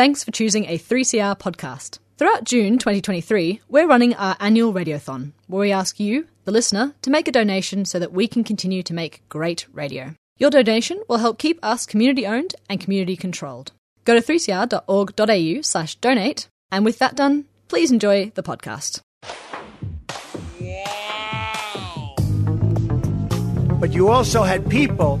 Thanks for choosing a 3CR podcast. Throughout June 2023, we're running our annual radiothon, where we ask you, the listener, to make a donation so that we can continue to make great radio. Your donation will help keep us community owned and community controlled. Go to 3cr.org.au slash donate, and with that done, please enjoy the podcast. But you also had people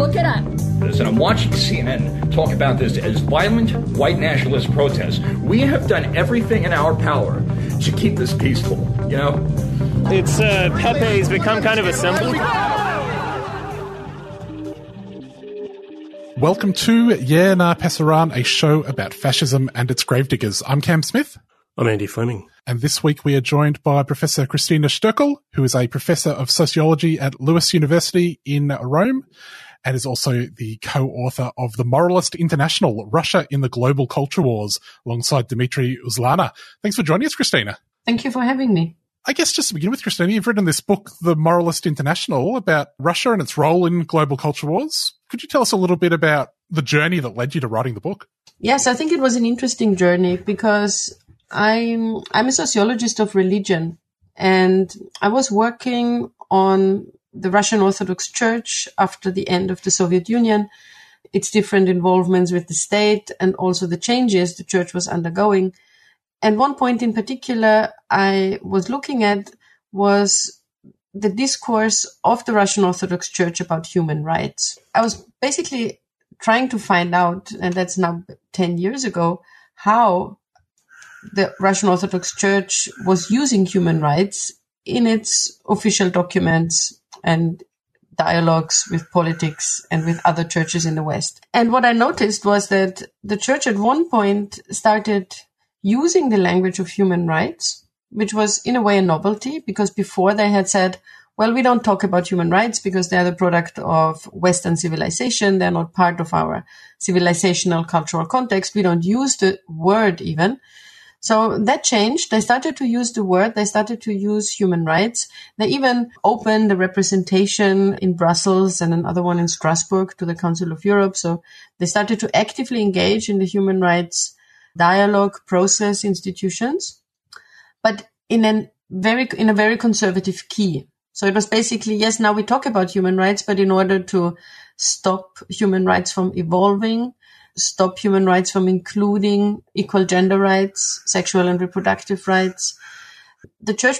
Look it up. and I'm watching CNN talk about this as violent white nationalist protests. We have done everything in our power to keep this peaceful, you know? It's uh, Pepe's become kind of a symbol. Welcome to Yeah Nah Pasaran, a show about fascism and its gravediggers. I'm Cam Smith, I'm Andy Fleming. and this week we are joined by Professor Kristina Stoeckl, who is a professor of sociology at LUISS University in Rome, and is also the co-author of The Moralist International, Russia in the Global Culture Wars, alongside Dmitry Uzlaner. Thanks for joining us, Kristina. Thank you for having me. I guess just to begin with, Kristina, you've written this book, The Moralist International, about Russia and its role in global culture wars. Could you tell us a little bit about the journey that led you to writing the book? Yes, I think it was an interesting journey because I'm I'm a sociologist of religion and I was working on the Russian Orthodox Church after the end of the Soviet Union, its different involvements with the state and also the changes the church was undergoing. And one point in particular I was looking at was the discourse of the Russian Orthodox Church about human rights. I was basically trying to find out, and that's now 10 years ago, how the Russian Orthodox Church was using human rights in its official documents and dialogues with politics and with other churches in the West. And what I noticed was that the church at one point started using the language of human rights, which was in a way a novelty because before they had said, well, we don't talk about human rights because they're the product of Western civilization. They're not part of our civilizational cultural context. We don't use the word even. So that changed. They started to use the word. They started to use human rights. They even opened a representation in Brussels and another one in Strasbourg to the Council of Europe. So they started to actively engage in the human rights dialogue process institutions, but in a very, in a very conservative key. So it was basically, yes, now we talk about human rights, but in order to stop human rights from evolving, stop human rights from including equal gender rights, sexual and reproductive rights. The church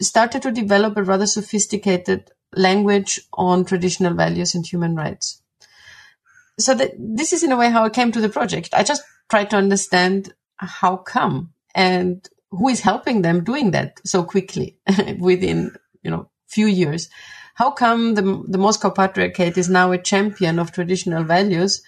started to develop a rather sophisticated language on traditional values and human rights. So this is in a way how I came to the project. I just tried to understand how come and who is helping them doing that so quickly within, you know, few years. How come the, the Moscow Patriarchate is now a champion of traditional values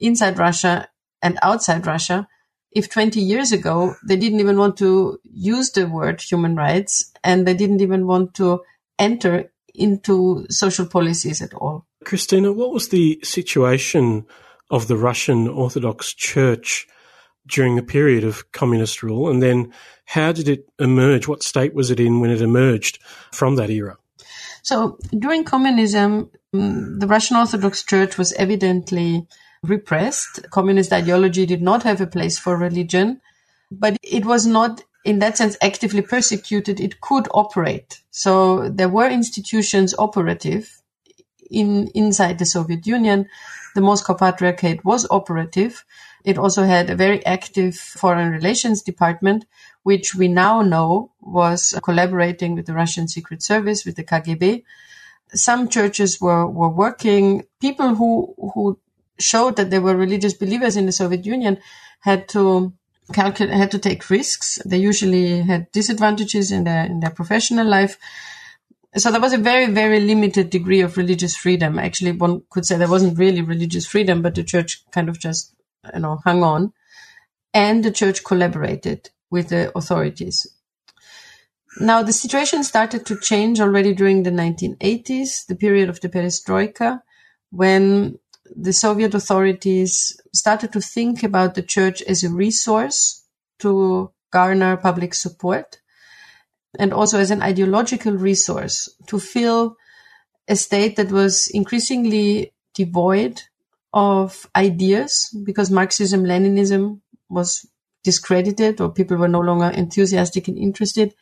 inside Russia and outside Russia. If 20 years ago they didn't even want to use the word human rights and they didn't even want to enter into social policies at all. Kristina, what was the situation of the Russian Orthodox Church during the period of communist rule? And then how did it emerge? What state was it in when it emerged from that era? So during communism, mm, the Russian Orthodox Church was evidently repressed. Communist ideology did not have a place for religion, but it was not in that sense actively persecuted. It could operate. So there were institutions operative in inside the Soviet Union. The Moscow Patriarchate was operative. It also had a very active foreign relations department, which we now know was collaborating with the Russian Secret Service, with the KGB. Some churches were, were working. People who, who showed that they were religious believers in the Soviet Union had to calculate, had to take risks. They usually had disadvantages in their, in their professional life. So there was a very, very limited degree of religious freedom. Actually, one could say there wasn't really religious freedom, but the church kind of just, you know, hung on and the church collaborated with the authorities. Now, the situation started to change already during the 1980s, the period of the perestroika, when the Soviet authorities started to think about the church as a resource to garner public support and also as an ideological resource to fill a state that was increasingly devoid of ideas because Marxism, Leninism was discredited or people were no longer enthusiastic and interested.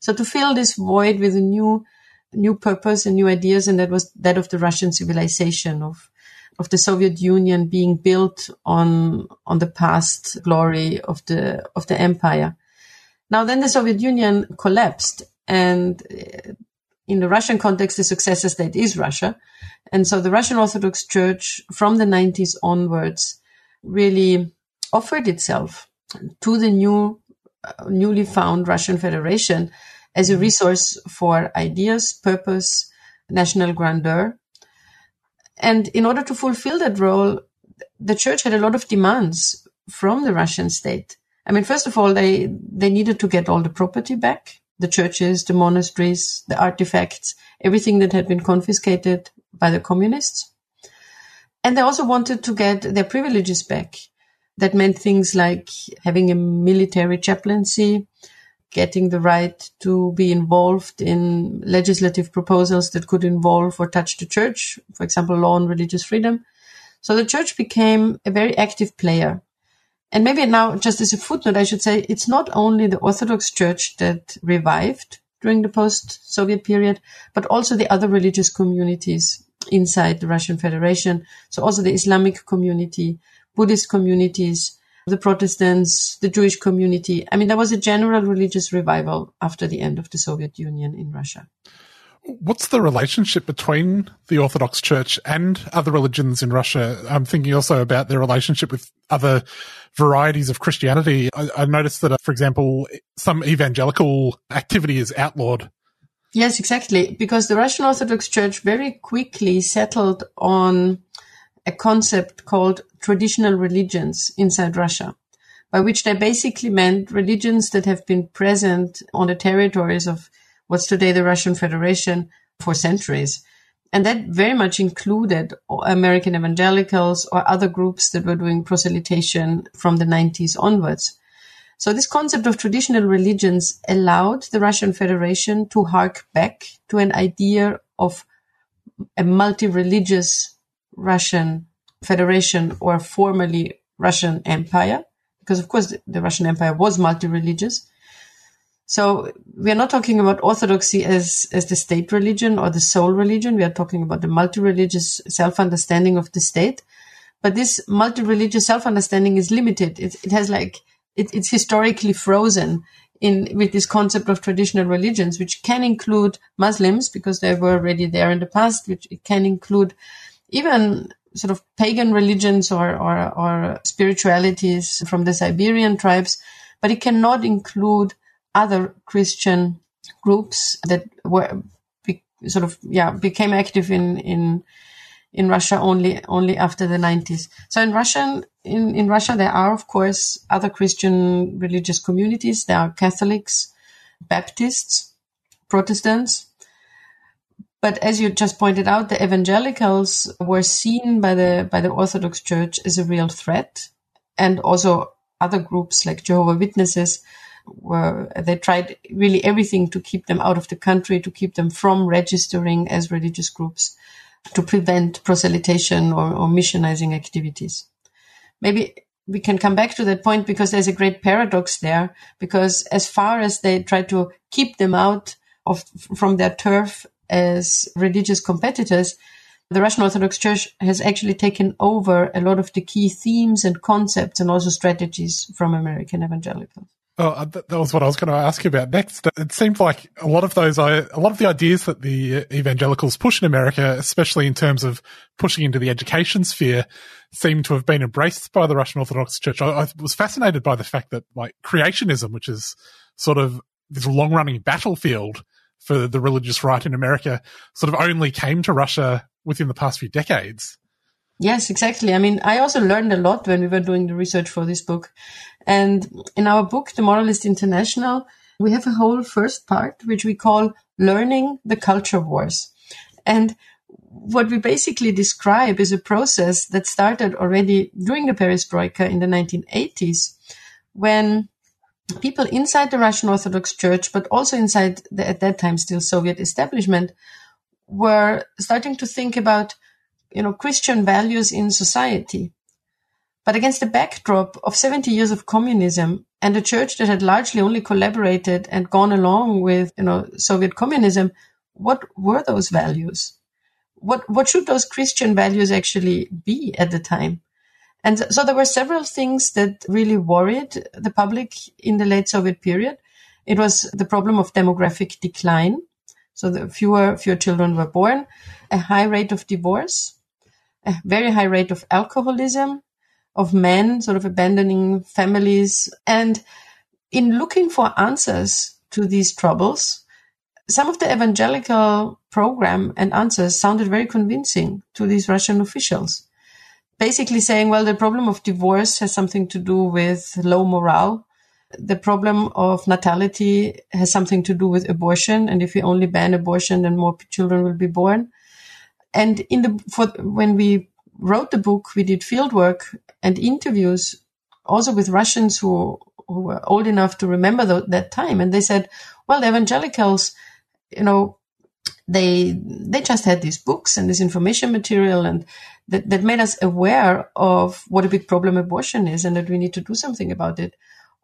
So to fill this void with a new, new purpose and new ideas, and that was that of the Russian civilization of, of the Soviet Union being built on, on the past glory of the, of the empire. Now then the Soviet Union collapsed and uh, in the Russian context, the successor state is Russia. And so the Russian Orthodox Church from the 90s onwards really offered itself to the new, uh, newly found Russian Federation as a resource for ideas, purpose, national grandeur. And in order to fulfill that role, the church had a lot of demands from the Russian state. I mean, first of all, they, they needed to get all the property back the churches, the monasteries, the artifacts, everything that had been confiscated by the communists. And they also wanted to get their privileges back. That meant things like having a military chaplaincy, getting the right to be involved in legislative proposals that could involve or touch the church, for example, law on religious freedom. So the church became a very active player and maybe now, just as a footnote, I should say it's not only the Orthodox Church that revived during the post Soviet period, but also the other religious communities inside the Russian Federation. So also the Islamic community, Buddhist communities, the Protestants, the Jewish community. I mean, there was a general religious revival after the end of the Soviet Union in Russia. What's the relationship between the Orthodox Church and other religions in Russia? I'm thinking also about their relationship with other varieties of Christianity. I, I noticed that, uh, for example, some evangelical activity is outlawed. Yes, exactly. Because the Russian Orthodox Church very quickly settled on a concept called traditional religions inside Russia, by which they basically meant religions that have been present on the territories of what's today the Russian Federation for centuries. And that very much included American evangelicals or other groups that were doing proselytization from the 90s onwards. So this concept of traditional religions allowed the Russian Federation to hark back to an idea of a multi-religious Russian Federation or formerly Russian Empire, because of course the Russian Empire was multi-religious. So we are not talking about orthodoxy as, as the state religion or the sole religion. We are talking about the multi-religious self-understanding of the state. But this multi-religious self-understanding is limited. It, it has like, it, it's historically frozen in with this concept of traditional religions, which can include Muslims because they were already there in the past, which it can include even sort of pagan religions or, or, or spiritualities from the Siberian tribes, but it cannot include other Christian groups that were be, sort of yeah became active in in in Russia only only after the 90s. So in Russian in in Russia there are of course other Christian religious communities. There are Catholics, Baptists, Protestants. But as you just pointed out, the evangelicals were seen by the by the Orthodox Church as a real threat, and also other groups like Jehovah Witnesses were they tried really everything to keep them out of the country, to keep them from registering as religious groups, to prevent proselytization or, or missionizing activities. Maybe we can come back to that point because there's a great paradox there. Because as far as they try to keep them out of from their turf as religious competitors, the Russian Orthodox Church has actually taken over a lot of the key themes and concepts and also strategies from American evangelicals. Oh, uh, that was what I was going to ask you about next. It seemed like a lot of those, a lot of the ideas that the evangelicals push in America, especially in terms of pushing into the education sphere, seem to have been embraced by the Russian Orthodox Church. I, I was fascinated by the fact that like creationism, which is sort of this long running battlefield for the religious right in America, sort of only came to Russia within the past few decades. Yes, exactly. I mean, I also learned a lot when we were doing the research for this book. And in our book, The Moralist International, we have a whole first part, which we call learning the culture wars. And what we basically describe is a process that started already during the perestroika in the 1980s when people inside the Russian Orthodox Church, but also inside the, at that time still Soviet establishment, were starting to think about, you know, Christian values in society. But against the backdrop of 70 years of communism and a church that had largely only collaborated and gone along with, you know, Soviet communism, what were those values? What, what should those Christian values actually be at the time? And so there were several things that really worried the public in the late Soviet period. It was the problem of demographic decline. So the fewer, fewer children were born, a high rate of divorce, a very high rate of alcoholism, of men sort of abandoning families. And in looking for answers to these troubles, some of the evangelical program and answers sounded very convincing to these Russian officials basically saying, well, the problem of divorce has something to do with low morale. The problem of natality has something to do with abortion. And if we only ban abortion, then more children will be born. And in the, for, when we wrote the book, we did field work and interviews also with Russians who, who were old enough to remember the, that time. And they said, well, the evangelicals, you know, they they just had these books and this information material and that, that made us aware of what a big problem abortion is and that we need to do something about it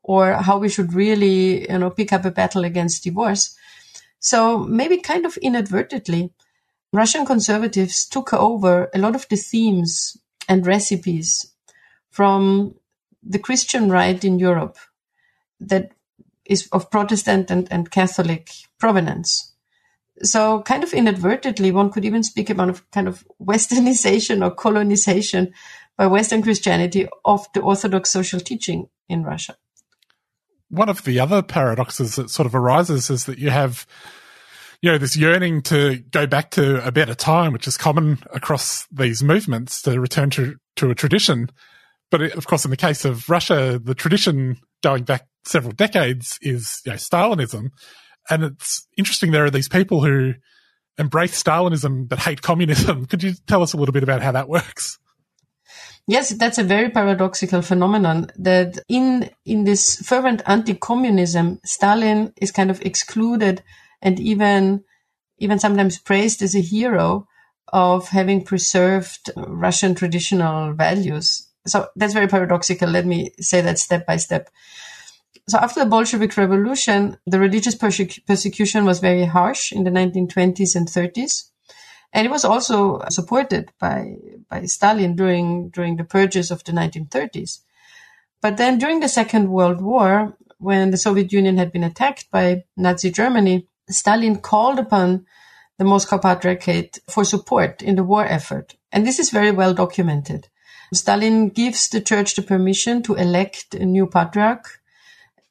or how we should really you know pick up a battle against divorce. So maybe kind of inadvertently russian conservatives took over a lot of the themes and recipes from the christian right in europe that is of protestant and, and catholic provenance so kind of inadvertently, one could even speak about a kind of westernization or colonization by Western Christianity of the Orthodox social teaching in Russia. One of the other paradoxes that sort of arises is that you have, you know, this yearning to go back to a better time, which is common across these movements to return to, to a tradition. But it, of course, in the case of Russia, the tradition going back several decades is you know, Stalinism. And it's interesting. There are these people who embrace Stalinism but hate communism. Could you tell us a little bit about how that works? Yes, that's a very paradoxical phenomenon that in, in this fervent anti-communism, Stalin is kind of excluded and even, even sometimes praised as a hero of having preserved Russian traditional values. So that's very paradoxical. Let me say that step by step. So after the Bolshevik Revolution, the religious persecution was very harsh in the 1920s and 30s. And it was also supported by, by Stalin during, during the purges of the 1930s. But then during the Second World War, when the Soviet Union had been attacked by Nazi Germany, Stalin called upon the Moscow Patriarchate for support in the war effort. And this is very well documented. Stalin gives the church the permission to elect a new patriarch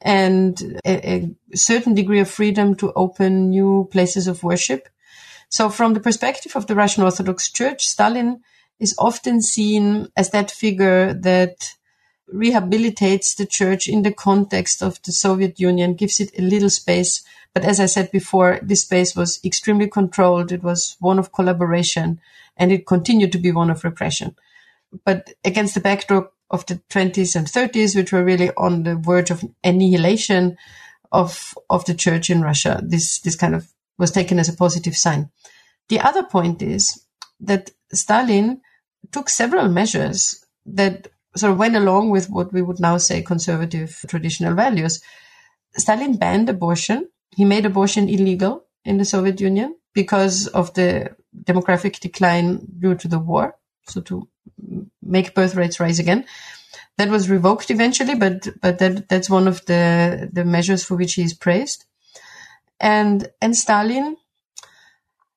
and a, a certain degree of freedom to open new places of worship. So from the perspective of the Russian Orthodox Church, Stalin is often seen as that figure that rehabilitates the church in the context of the Soviet Union, gives it a little space. But as I said before, this space was extremely controlled. It was one of collaboration and it continued to be one of repression. But against the backdrop of the 20s and 30s, which were really on the verge of annihilation of, of the church in Russia. This, this kind of was taken as a positive sign. The other point is that Stalin took several measures that sort of went along with what we would now say conservative traditional values. Stalin banned abortion. He made abortion illegal in the Soviet Union because of the demographic decline due to the war. So to make birth rates rise again. That was revoked eventually, but but that that's one of the the measures for which he is praised. And and Stalin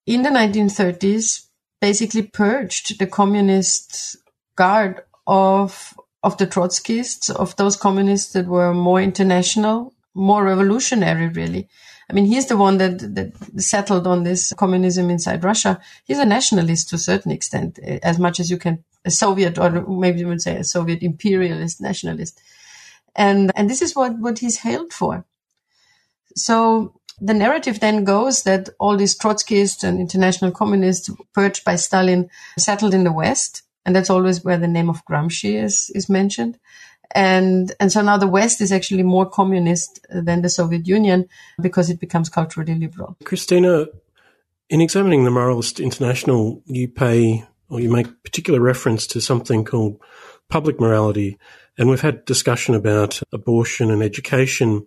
in the 1930s basically purged the communist guard of of the Trotskyists, of those communists that were more international, more revolutionary, really. I mean, he's the one that, that settled on this communism inside Russia. He's a nationalist to a certain extent, eh, as much as you can, a Soviet, or maybe you would say a Soviet imperialist nationalist. And, and this is what, what he's hailed for. So the narrative then goes that all these Trotskyists and international communists purged by Stalin settled in the West. And that's always where the name of Gramsci is, is mentioned. And, and so now the West is actually more communist than the Soviet Union because it becomes culturally liberal. Kristina, in examining the Moralist International, you pay or you make particular reference to something called public morality. And we've had discussion about abortion and education.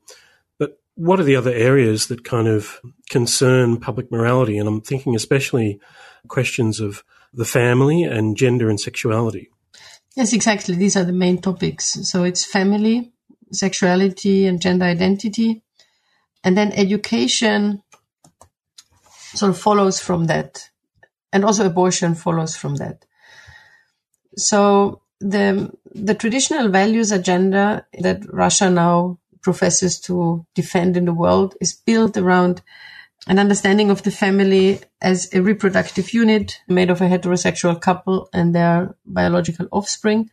But what are the other areas that kind of concern public morality? And I'm thinking especially questions of the family and gender and sexuality. Yes, exactly. These are the main topics. So it's family, sexuality, and gender identity. And then education sort of follows from that. And also abortion follows from that. So the, the traditional values agenda that Russia now professes to defend in the world is built around an understanding of the family as a reproductive unit made of a heterosexual couple and their biological offspring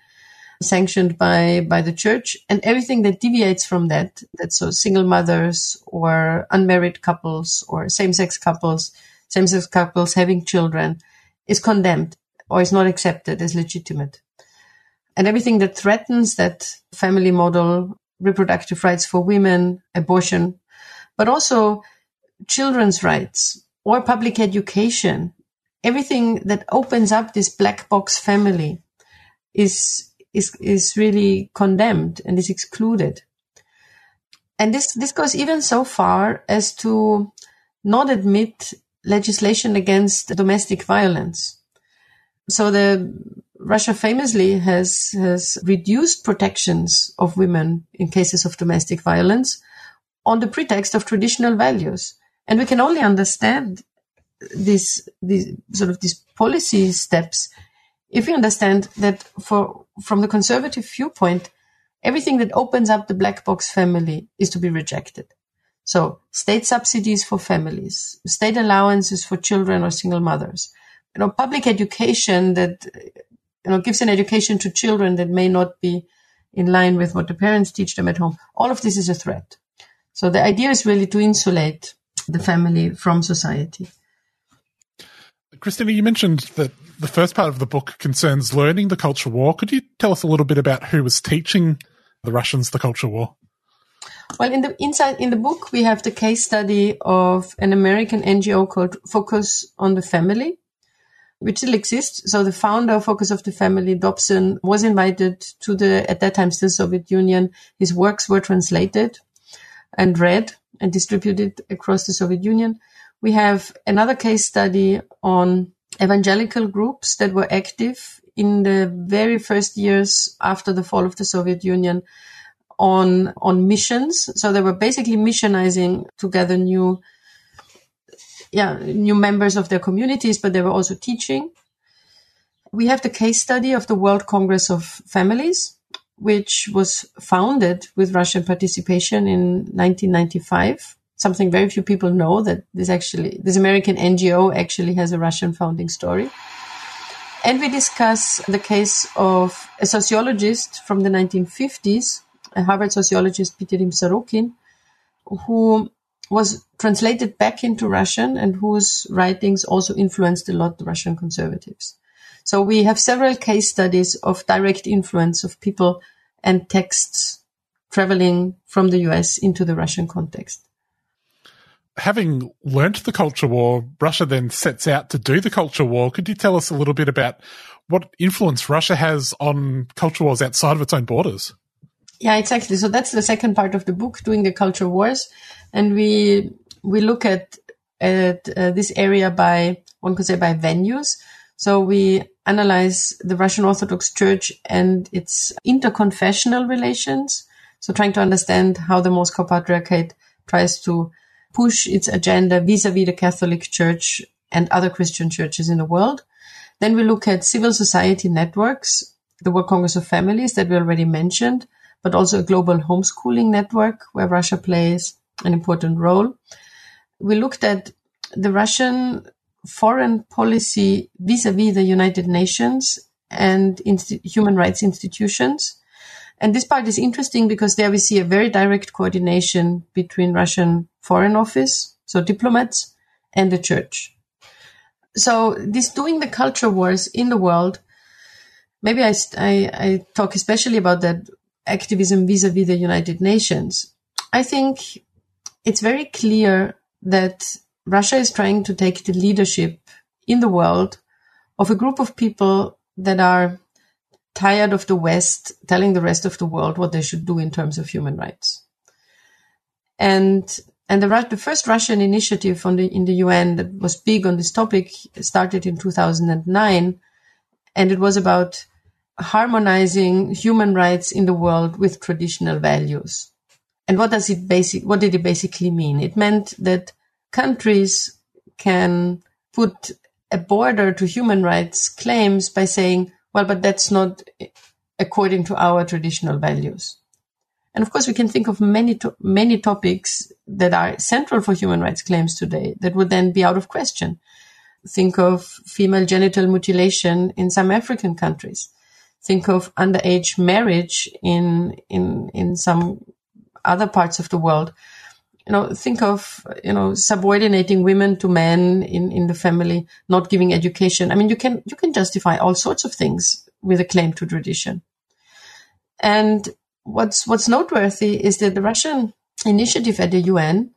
sanctioned by by the church and everything that deviates from that that's so single mothers or unmarried couples or same-sex couples same-sex couples having children is condemned or is not accepted as legitimate and everything that threatens that family model reproductive rights for women abortion but also children's rights or public education, everything that opens up this black box family is, is, is really condemned and is excluded. And this, this goes even so far as to not admit legislation against domestic violence. So the Russia famously has, has reduced protections of women in cases of domestic violence on the pretext of traditional values. And we can only understand these, these sort of these policy steps if we understand that for, from the conservative viewpoint, everything that opens up the black box family is to be rejected. So state subsidies for families, state allowances for children or single mothers, you know, public education that, you know, gives an education to children that may not be in line with what the parents teach them at home. All of this is a threat. So the idea is really to insulate the family from society. Kristina, you mentioned that the first part of the book concerns learning the culture war. Could you tell us a little bit about who was teaching the Russians the culture war? Well, in the inside in the book, we have the case study of an American NGO called Focus on the Family, which still exists. So the founder of Focus of the Family, Dobson, was invited to the at that time still Soviet Union. His works were translated and read and distributed across the Soviet Union. We have another case study on evangelical groups that were active in the very first years after the fall of the Soviet Union on, on missions. So they were basically missionizing to gather new, yeah, new members of their communities, but they were also teaching. We have the case study of the World Congress of Families, which was founded with Russian participation in 1995. Something very few people know that this actually, this American NGO actually has a Russian founding story. And we discuss the case of a sociologist from the 1950s, a Harvard sociologist, Pitirim Sorokin, who was translated back into Russian and whose writings also influenced a lot Russian conservatives. So we have several case studies of direct influence of people and texts traveling from the US into the Russian context. Having learnt the culture war, Russia then sets out to do the culture war. Could you tell us a little bit about what influence Russia has on culture wars outside of its own borders? Yeah, exactly. So that's the second part of the book, doing the culture wars, and we we look at at uh, this area by one could say by venues. So we analyze the Russian Orthodox Church and its interconfessional relations. So trying to understand how the Moscow Patriarchate tries to push its agenda vis-a-vis the Catholic Church and other Christian churches in the world. Then we look at civil society networks, the World Congress of Families that we already mentioned, but also a global homeschooling network where Russia plays an important role. We looked at the Russian foreign policy vis-a-vis the United Nations and human rights institutions. And this part is interesting because there we see a very direct coordination between Russian foreign office, so diplomats, and the church. So this doing the culture wars in the world, maybe I, I, I talk especially about that activism vis-a-vis the United Nations. I think it's very clear that Russia is trying to take the leadership in the world of a group of people that are tired of the West telling the rest of the world what they should do in terms of human rights. And and the, the first Russian initiative the, in the UN that was big on this topic started in 2009, and it was about harmonizing human rights in the world with traditional values. And what does it basic? What did it basically mean? It meant that countries can put a border to human rights claims by saying, well, but that's not according to our traditional values. And of course, we can think of many, to- many topics that are central for human rights claims today that would then be out of question. Think of female genital mutilation in some African countries. Think of underage marriage in, in, in some other parts of the world. You know, think of, you know, subordinating women to men in, in the family, not giving education. I mean, you can, you can justify all sorts of things with a claim to tradition. And what's what's noteworthy is that the Russian initiative at the UN,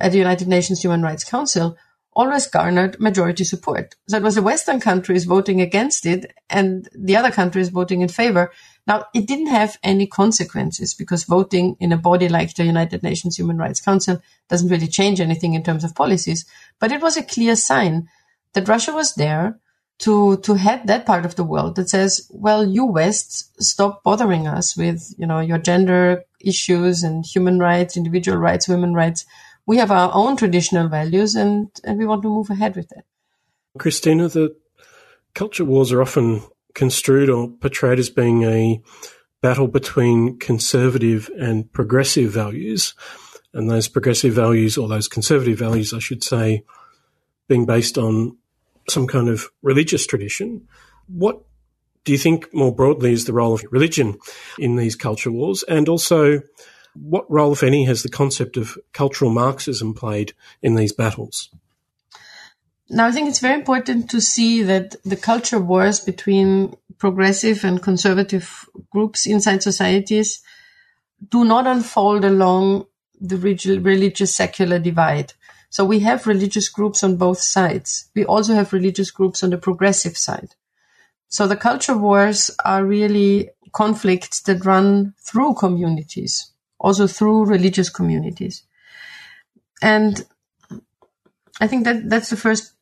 at the United Nations Human Rights Council, always garnered majority support. So it was the Western countries voting against it and the other countries voting in favor. Now, it didn't have any consequences because voting in a body like the United Nations Human Rights Council doesn't really change anything in terms of policies, but it was a clear sign that Russia was there to to head that part of the world that says, well, you West, stop bothering us with you know your gender issues and human rights, individual rights, women rights. We have our own traditional values, and and we want to move ahead with that. Kristina, the culture wars are often construed or portrayed as being a battle between conservative and progressive values, and those progressive values, or those conservative values, I should say, being based on some kind of religious tradition. What do you think more broadly is the role of religion in these culture wars? And also, what role, if any, has the concept of cultural Marxism played in these battles? Now, I think it's very important to see that the culture wars between progressive and conservative groups inside societies do not unfold along the religious secular divide. So we have religious groups on both sides. We also have religious groups on the progressive side. So the culture wars are really conflicts that run through communities, also through religious communities. And I think that that's the first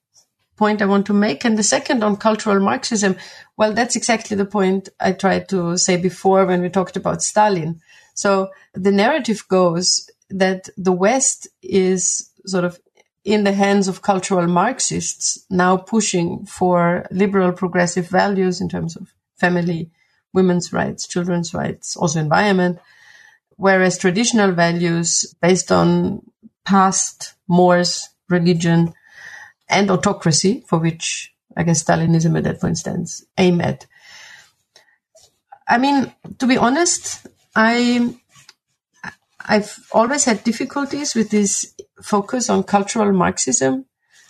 point I want to make. And the second on cultural Marxism, well, that's exactly the point I tried to say before when we talked about Stalin. So the narrative goes that the West is sort of in the hands of cultural Marxists now pushing for liberal progressive values in terms of family, women's rights, children's rights, also environment. Whereas traditional values based on past mores, religion, and autocracy, for which I guess Stalinism at that point stands, aim at. I mean, to be honest, I I've always had difficulties with this focus on cultural Marxism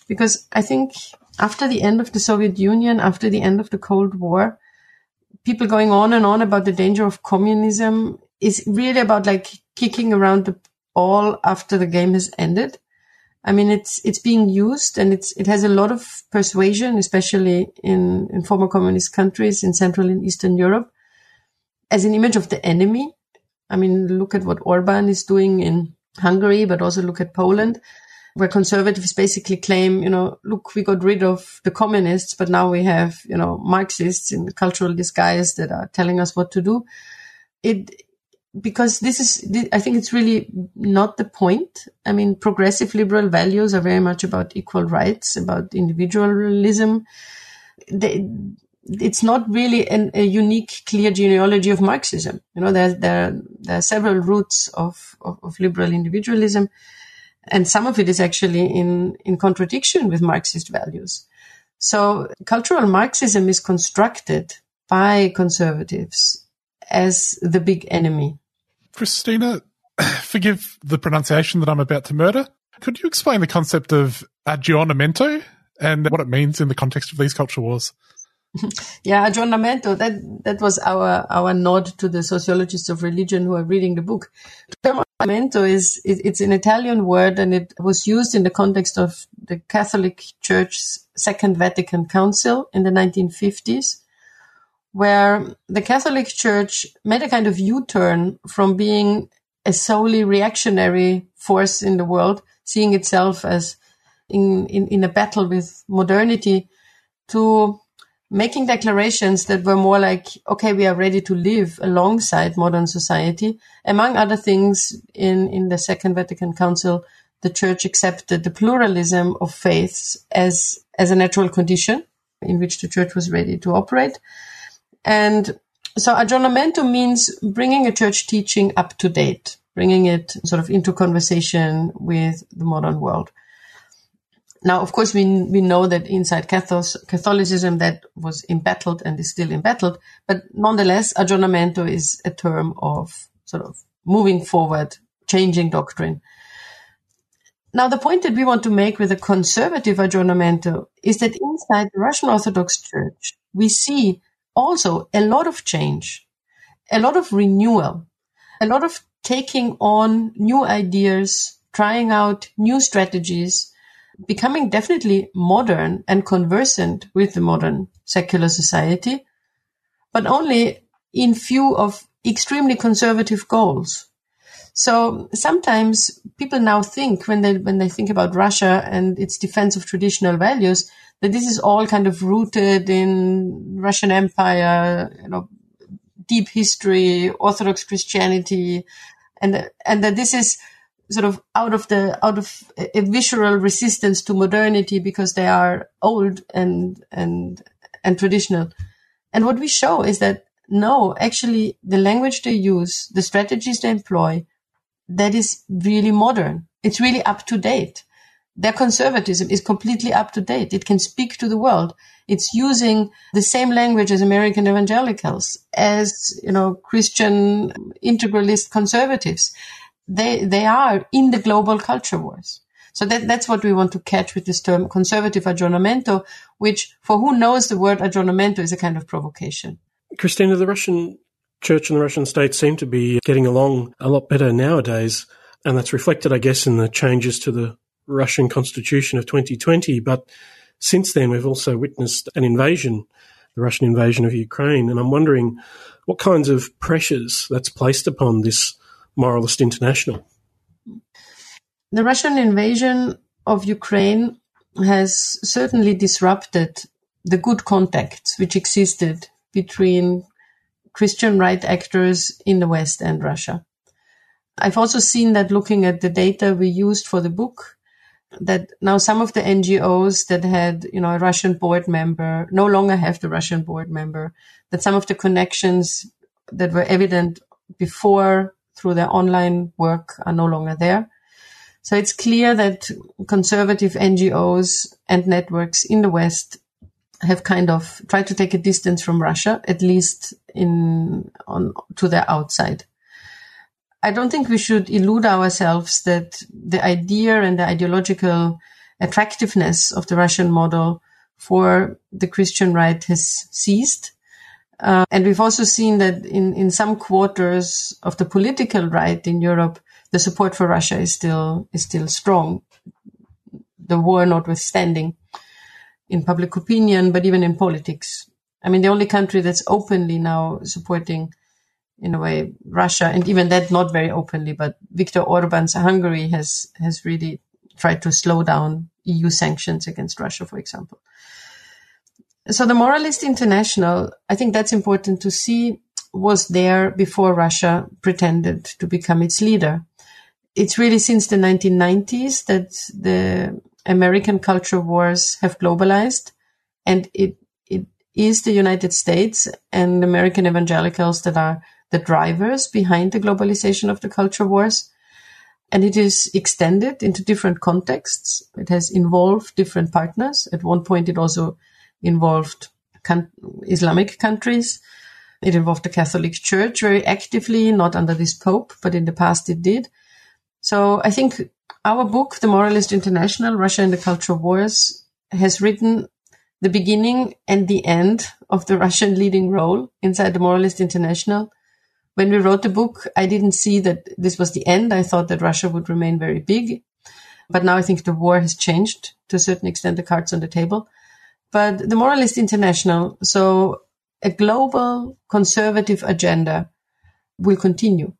because I think after the end of the Soviet Union, after the end of the Cold War, people going on and on about the danger of communism is really about like kicking around the ball after the game has ended. I mean, it's, it's being used and it's, it has a lot of persuasion, especially in, in former communist countries in Central and Eastern Europe as an image of the enemy I mean, look at what Orban is doing in Hungary, but also look at Poland, where conservatives basically claim, you know, look, we got rid of the communists, but now we have, you know, Marxists in cultural disguise that are telling us what to do. It, because this is, I think it's really not the point. I mean, progressive liberal values are very much about equal rights, about individualism. They, it's not really an, a unique, clear genealogy of Marxism. You know, there, there, there are several roots of, of, of, liberal individualism, and some of it is actually in, in contradiction with Marxist values. So cultural Marxism is constructed by conservatives as the big enemy. Kristina, forgive the pronunciation that I'm about to murder. Could you explain the concept of aggiornamento and what it means in the context of these culture wars? yeah, aggiornamento. That that was our our nod to the sociologists of religion who are reading the book. Aggiornamento is it, it's an Italian word, and it was used in the context of the Catholic Church's Second Vatican Council in the 1950s, where the Catholic Church made a kind of U-turn from being a solely reactionary force in the world, seeing itself as in, in, in a battle with modernity, to making declarations that were more like, okay, we are ready to live alongside modern society. Among other things, in, in the Second Vatican Council, the church accepted the pluralism of faiths as, as a natural condition in which the church was ready to operate. And so aggiornamento means bringing a church teaching up to date, bringing it sort of into conversation with the modern world. Now, of course, we we know that inside Catholicism that was embattled and is still embattled, but nonetheless, aggiornamento is a term of sort of moving forward, changing doctrine. Now, the point that we want to make with a conservative aggiornamento is that inside the Russian Orthodox Church, we see also a lot of change, a lot of renewal, a lot of taking on new ideas, trying out new strategies, becoming definitely modern and conversant with the modern secular society, but only in view of extremely conservative goals. So sometimes people now think when they when they think about Russia and its defense of traditional values that this is all kind of rooted in Russian Empire, you know, deep history, Orthodox Christianity, and and that this is sort of out of the out of a visceral resistance to modernity because they are old and and and traditional. And what we show is that no, actually, the language they use, the strategies they employ, that is really modern. It's really up to date. Their conservatism is completely up to date. It can speak to the world. It's using the same language as American evangelicals, as, you know, Christian integralist conservatives they they are in the global culture wars. So that, that's what we want to catch with this term conservative aggiornamento, which for who knows the word aggiornamento is a kind of provocation. Kristina, the Russian church and the Russian state seem to be getting along a lot better nowadays. And that's reflected, I guess, in the changes to the Russian constitution of 2020. But since then, we've also witnessed an invasion, the Russian invasion of Ukraine. And I'm wondering what kinds of pressures that's placed upon this Moralist International. The Russian invasion of Ukraine has certainly disrupted the good contacts which existed between Christian right actors in the West and Russia. I've also seen that looking at the data we used for the book, that now some of the NGOs that had, you know, a Russian board member no longer have the Russian board member, that some of the connections that were evident before through their online work are no longer there. So it's clear that conservative NGOs and networks in the West have kind of tried to take a distance from Russia, at least in on to the outside. I don't think we should elude ourselves that the idea and the ideological attractiveness of the Russian model for the Christian right has ceased. Uh, and we've also seen that in, in some quarters of the political right in Europe, the support for Russia is still is still strong. The war notwithstanding, in public opinion, but even in politics. I mean, the only country that's openly now supporting, in a way, Russia, and even that not very openly, but Viktor Orban's Hungary has has really tried to slow down EU sanctions against Russia, for example. So the Moralist International, I think that's important to see, was there before Russia pretended to become its leader. It's really since the 1990s that the American culture wars have globalized and it, is the United States and American evangelicals that are the drivers behind the globalization of the culture wars. And it is extended into different contexts. It has involved different partners. At one point, it also involved Islamic countries. It involved the Catholic Church very actively, not under this Pope, but in the past it did. So I think our book, The Moralist International, Russia and the Culture Wars, has written the beginning and the end of the Russian leading role inside the Moralist International. When we wrote the book, I didn't see that this was the end. I thought that Russia would remain very big. But now I think the war has changed to a certain extent the cards on the table. But the Moralist International, so a global conservative agenda will continue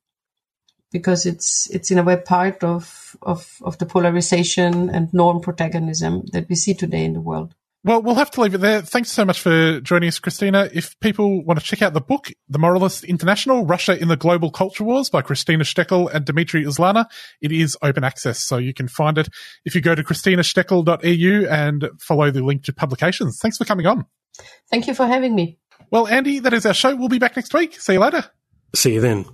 because it's it's in a way part of, of, of the polarization and norm protagonism that we see today in the world. Well, we'll have to leave it there. Thanks so much for joining us, Kristina. If people want to check out the book, The Moralist International, Russia in the Global Culture Wars by Kristina Stoeckl and Dmitry Uzlaner, it is open access. So you can find it if you go to kristinastoeckl.eu and follow the link to publications. Thanks for coming on. Thank you for having me. Well, Andy, that is our show. We'll be back next week. See you later. See you then.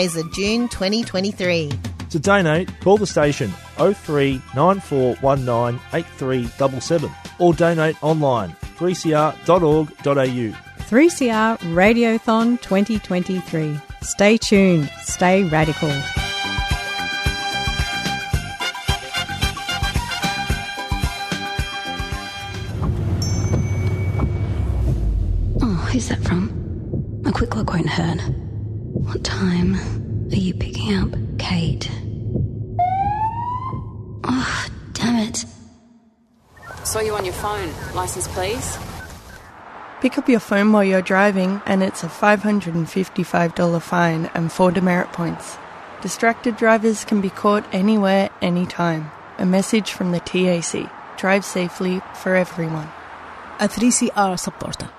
Fundraiser June 2023. To donate, call the station 03 9419 or donate online 3cr.org.au. 3CR Radiothon 2023. Stay tuned, stay radical. Oh, who's that from? A quick look won't hurt. What time are you picking up, Kate? Oh, damn it. Saw you on your phone. License, please. Pick up your phone while you're driving, and it's a $555 fine and four demerit points. Distracted drivers can be caught anywhere, anytime. A message from the TAC. Drive safely for everyone. A 3CR supporter.